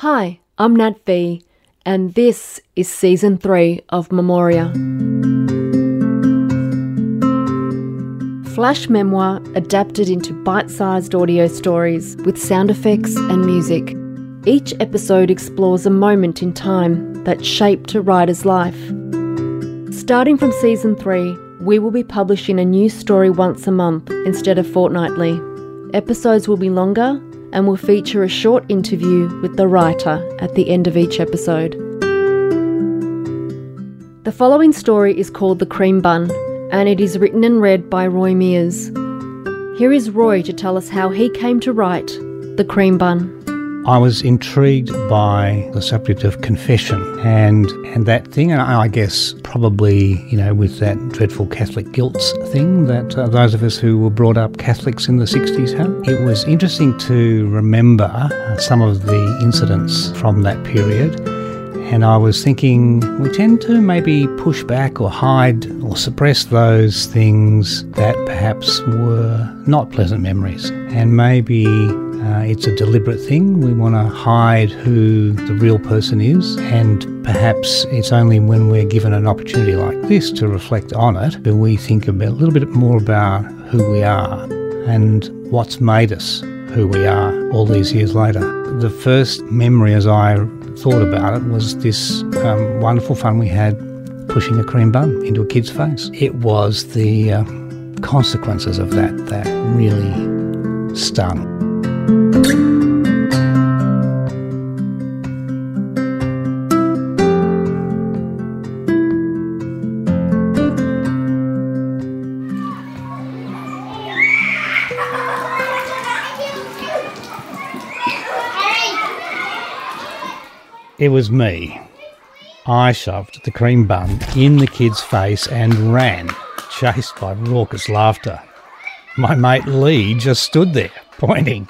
Hi, I'm Nat V, and this is season three of Memoria. Flash memoir adapted into bite sized audio stories with sound effects and music. Each episode explores a moment in time that shaped a writer's life. Starting from season three, we will be publishing a new story once a month instead of fortnightly. Episodes will be longer and will feature a short interview with the writer at the end of each episode. The following story is called The Cream Bun, and it is written and read by Roy Mears. Here is Roy to tell us how he came to write The Cream Bun. I was intrigued by the subject of confession and and that thing, and I guess probably you know with that dreadful Catholic guilt thing that uh, those of us who were brought up Catholics in the '60s had. It was interesting to remember some of the incidents from that period. And I was thinking, we tend to maybe push back or hide or suppress those things that perhaps were not pleasant memories. And maybe uh, it's a deliberate thing. We want to hide who the real person is, and perhaps it's only when we're given an opportunity like this to reflect on it that we think a, a little bit more about who we are and what's made us who we are all these years later. The first memory as I thought about it was this um, wonderful fun we had pushing a cream bun into a kid's face. It was the uh, consequences of that that really stung. It was me. I shoved the cream bun in the kid's face and ran, chased by raucous laughter. My mate Lee just stood there, pointing.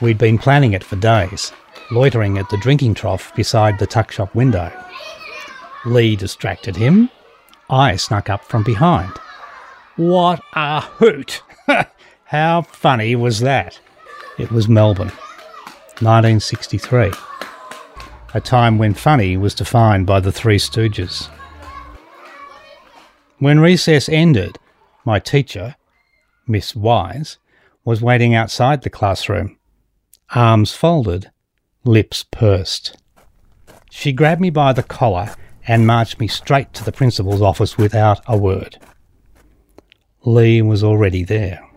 We'd been planning it for days, loitering at the drinking trough beside the tuck shop window. Lee distracted him. I snuck up from behind. What a hoot! How funny was that? It was Melbourne, 1963, a time when funny was defined by the Three Stooges. When recess ended, my teacher, Miss Wise, was waiting outside the classroom, arms folded, lips pursed. She grabbed me by the collar and marched me straight to the principal's office without a word. Lee was already there.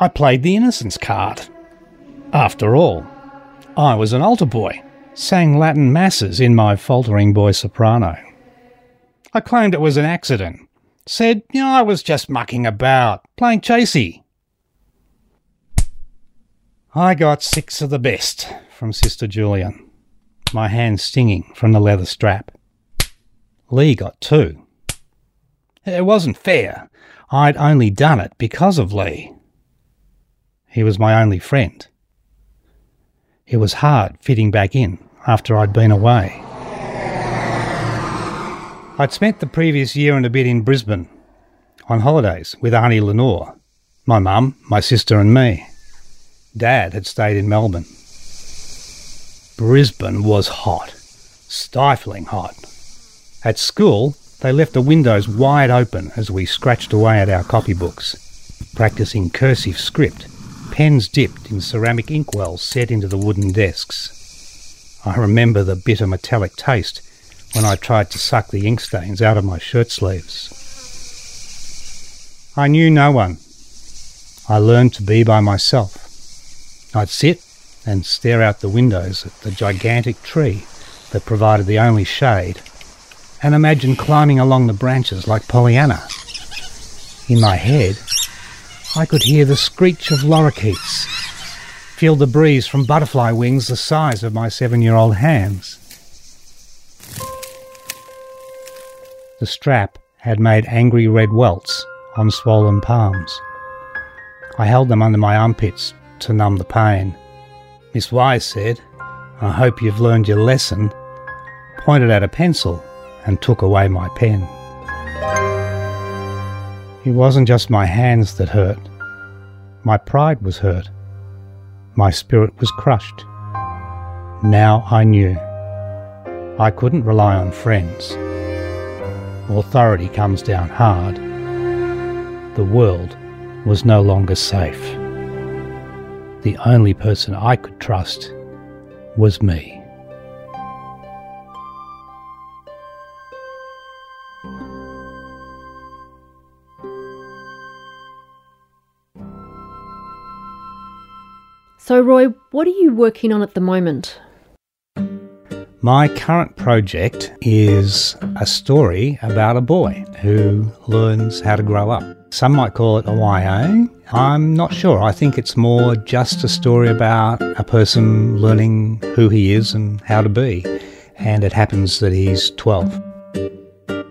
I played the innocence card. After all, I was an altar boy, sang Latin masses in my faltering boy soprano. I claimed it was an accident, said, you know, I was just mucking about, playing chasey. I got six of the best from Sister Julian, my hand stinging from the leather strap. Lee got two. It wasn't fair. I'd only done it because of Lee. He was my only friend. It was hard fitting back in after I'd been away. I'd spent the previous year and a bit in Brisbane on holidays with Auntie Lenore, my mum, my sister, and me. Dad had stayed in Melbourne. Brisbane was hot, stifling hot. At school, they left the windows wide open as we scratched away at our copybooks, practicing cursive script pens dipped in ceramic inkwells set into the wooden desks. I remember the bitter metallic taste when I tried to suck the ink stains out of my shirt sleeves. I knew no one. I learned to be by myself. I'd sit and stare out the windows at the gigantic tree that provided the only shade and imagine climbing along the branches like Pollyanna. In my head, I could hear the screech of lorikeets, feel the breeze from butterfly wings the size of my seven year old hands. The strap had made angry red welts on swollen palms. I held them under my armpits to numb the pain. Miss Wise said, I hope you've learned your lesson, pointed at a pencil, and took away my pen. It wasn't just my hands that hurt. My pride was hurt. My spirit was crushed. Now I knew. I couldn't rely on friends. Authority comes down hard. The world was no longer safe. The only person I could trust was me. So, Roy, what are you working on at the moment? My current project is a story about a boy who learns how to grow up. Some might call it a YA. I'm not sure. I think it's more just a story about a person learning who he is and how to be. And it happens that he's 12.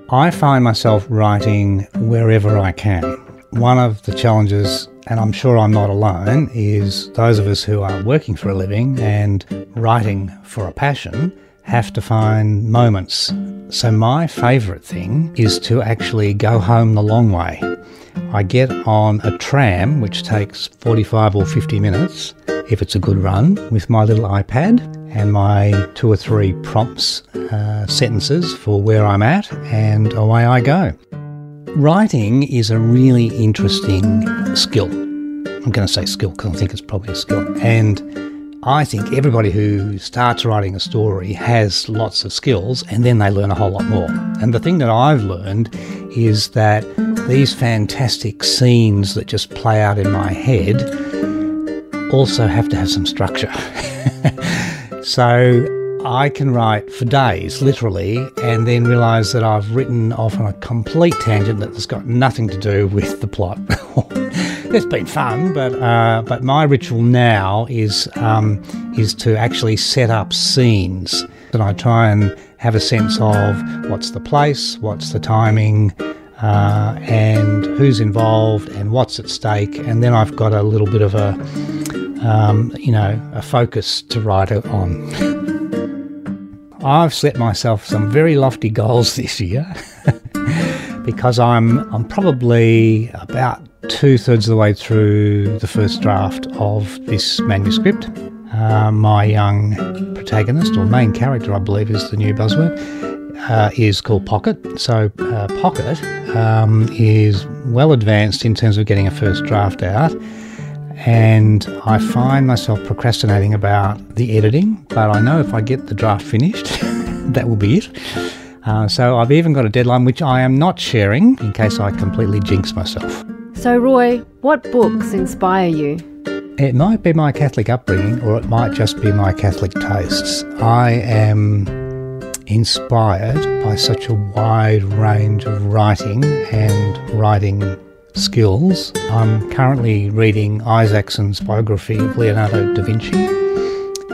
I find myself writing wherever I can. One of the challenges and I'm sure I'm not alone, is those of us who are working for a living and writing for a passion have to find moments. So, my favourite thing is to actually go home the long way. I get on a tram, which takes 45 or 50 minutes, if it's a good run, with my little iPad and my two or three prompts, uh, sentences for where I'm at, and away I go. Writing is a really interesting skill. I'm going to say skill because I think it's probably a skill. And I think everybody who starts writing a story has lots of skills and then they learn a whole lot more. And the thing that I've learned is that these fantastic scenes that just play out in my head also have to have some structure. so I can write for days, literally, and then realise that I've written off on a complete tangent that's got nothing to do with the plot. it's been fun, but uh, but my ritual now is um, is to actually set up scenes, and I try and have a sense of what's the place, what's the timing, uh, and who's involved, and what's at stake, and then I've got a little bit of a um, you know a focus to write it on. I've set myself some very lofty goals this year because I'm I'm probably about two thirds of the way through the first draft of this manuscript. Uh, my young protagonist or main character, I believe, is the new buzzword. Uh, is called Pocket. So uh, Pocket um, is well advanced in terms of getting a first draft out and I find myself procrastinating about the editing, but I know if I get the draft finished, that will be it. Uh, so I've even got a deadline which I am not sharing in case I completely jinx myself. So, Roy, what books inspire you? It might be my Catholic upbringing or it might just be my Catholic tastes. I am inspired by such a wide range of writing and writing skills. I'm currently reading Isaacson's biography of Leonardo da Vinci,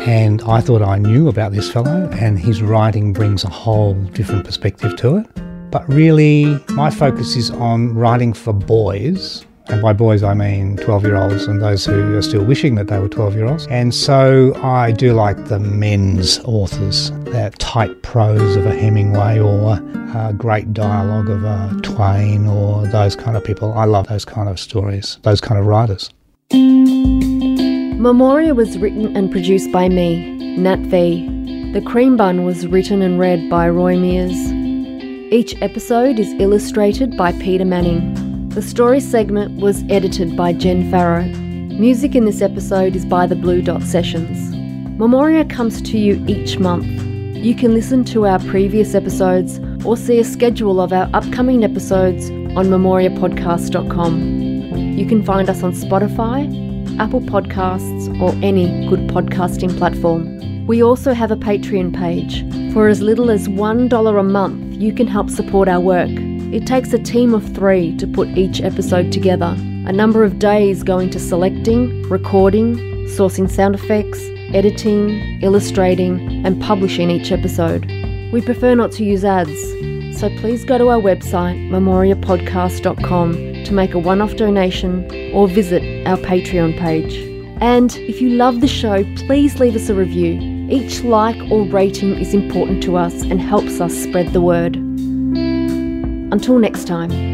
and I thought I knew about this fellow, and his writing brings a whole different perspective to it. But really, my focus is on writing for boys and by boys, I mean 12 year olds and those who are still wishing that they were 12 year olds. And so I do like the men's authors, that tight prose of a Hemingway or a great dialogue of a Twain or those kind of people. I love those kind of stories, those kind of writers. Memoria was written and produced by me, Nat V. The Cream Bun was written and read by Roy Mears. Each episode is illustrated by Peter Manning. The story segment was edited by Jen Farrow. Music in this episode is by the Blue Dot Sessions. Memoria comes to you each month. You can listen to our previous episodes or see a schedule of our upcoming episodes on memoriapodcast.com. You can find us on Spotify, Apple Podcasts, or any good podcasting platform. We also have a Patreon page. For as little as $1 a month, you can help support our work. It takes a team of three to put each episode together, a number of days going to selecting, recording, sourcing sound effects, editing, illustrating, and publishing each episode. We prefer not to use ads, so please go to our website, memoriapodcast.com, to make a one off donation or visit our Patreon page. And if you love the show, please leave us a review. Each like or rating is important to us and helps us spread the word. Until next time.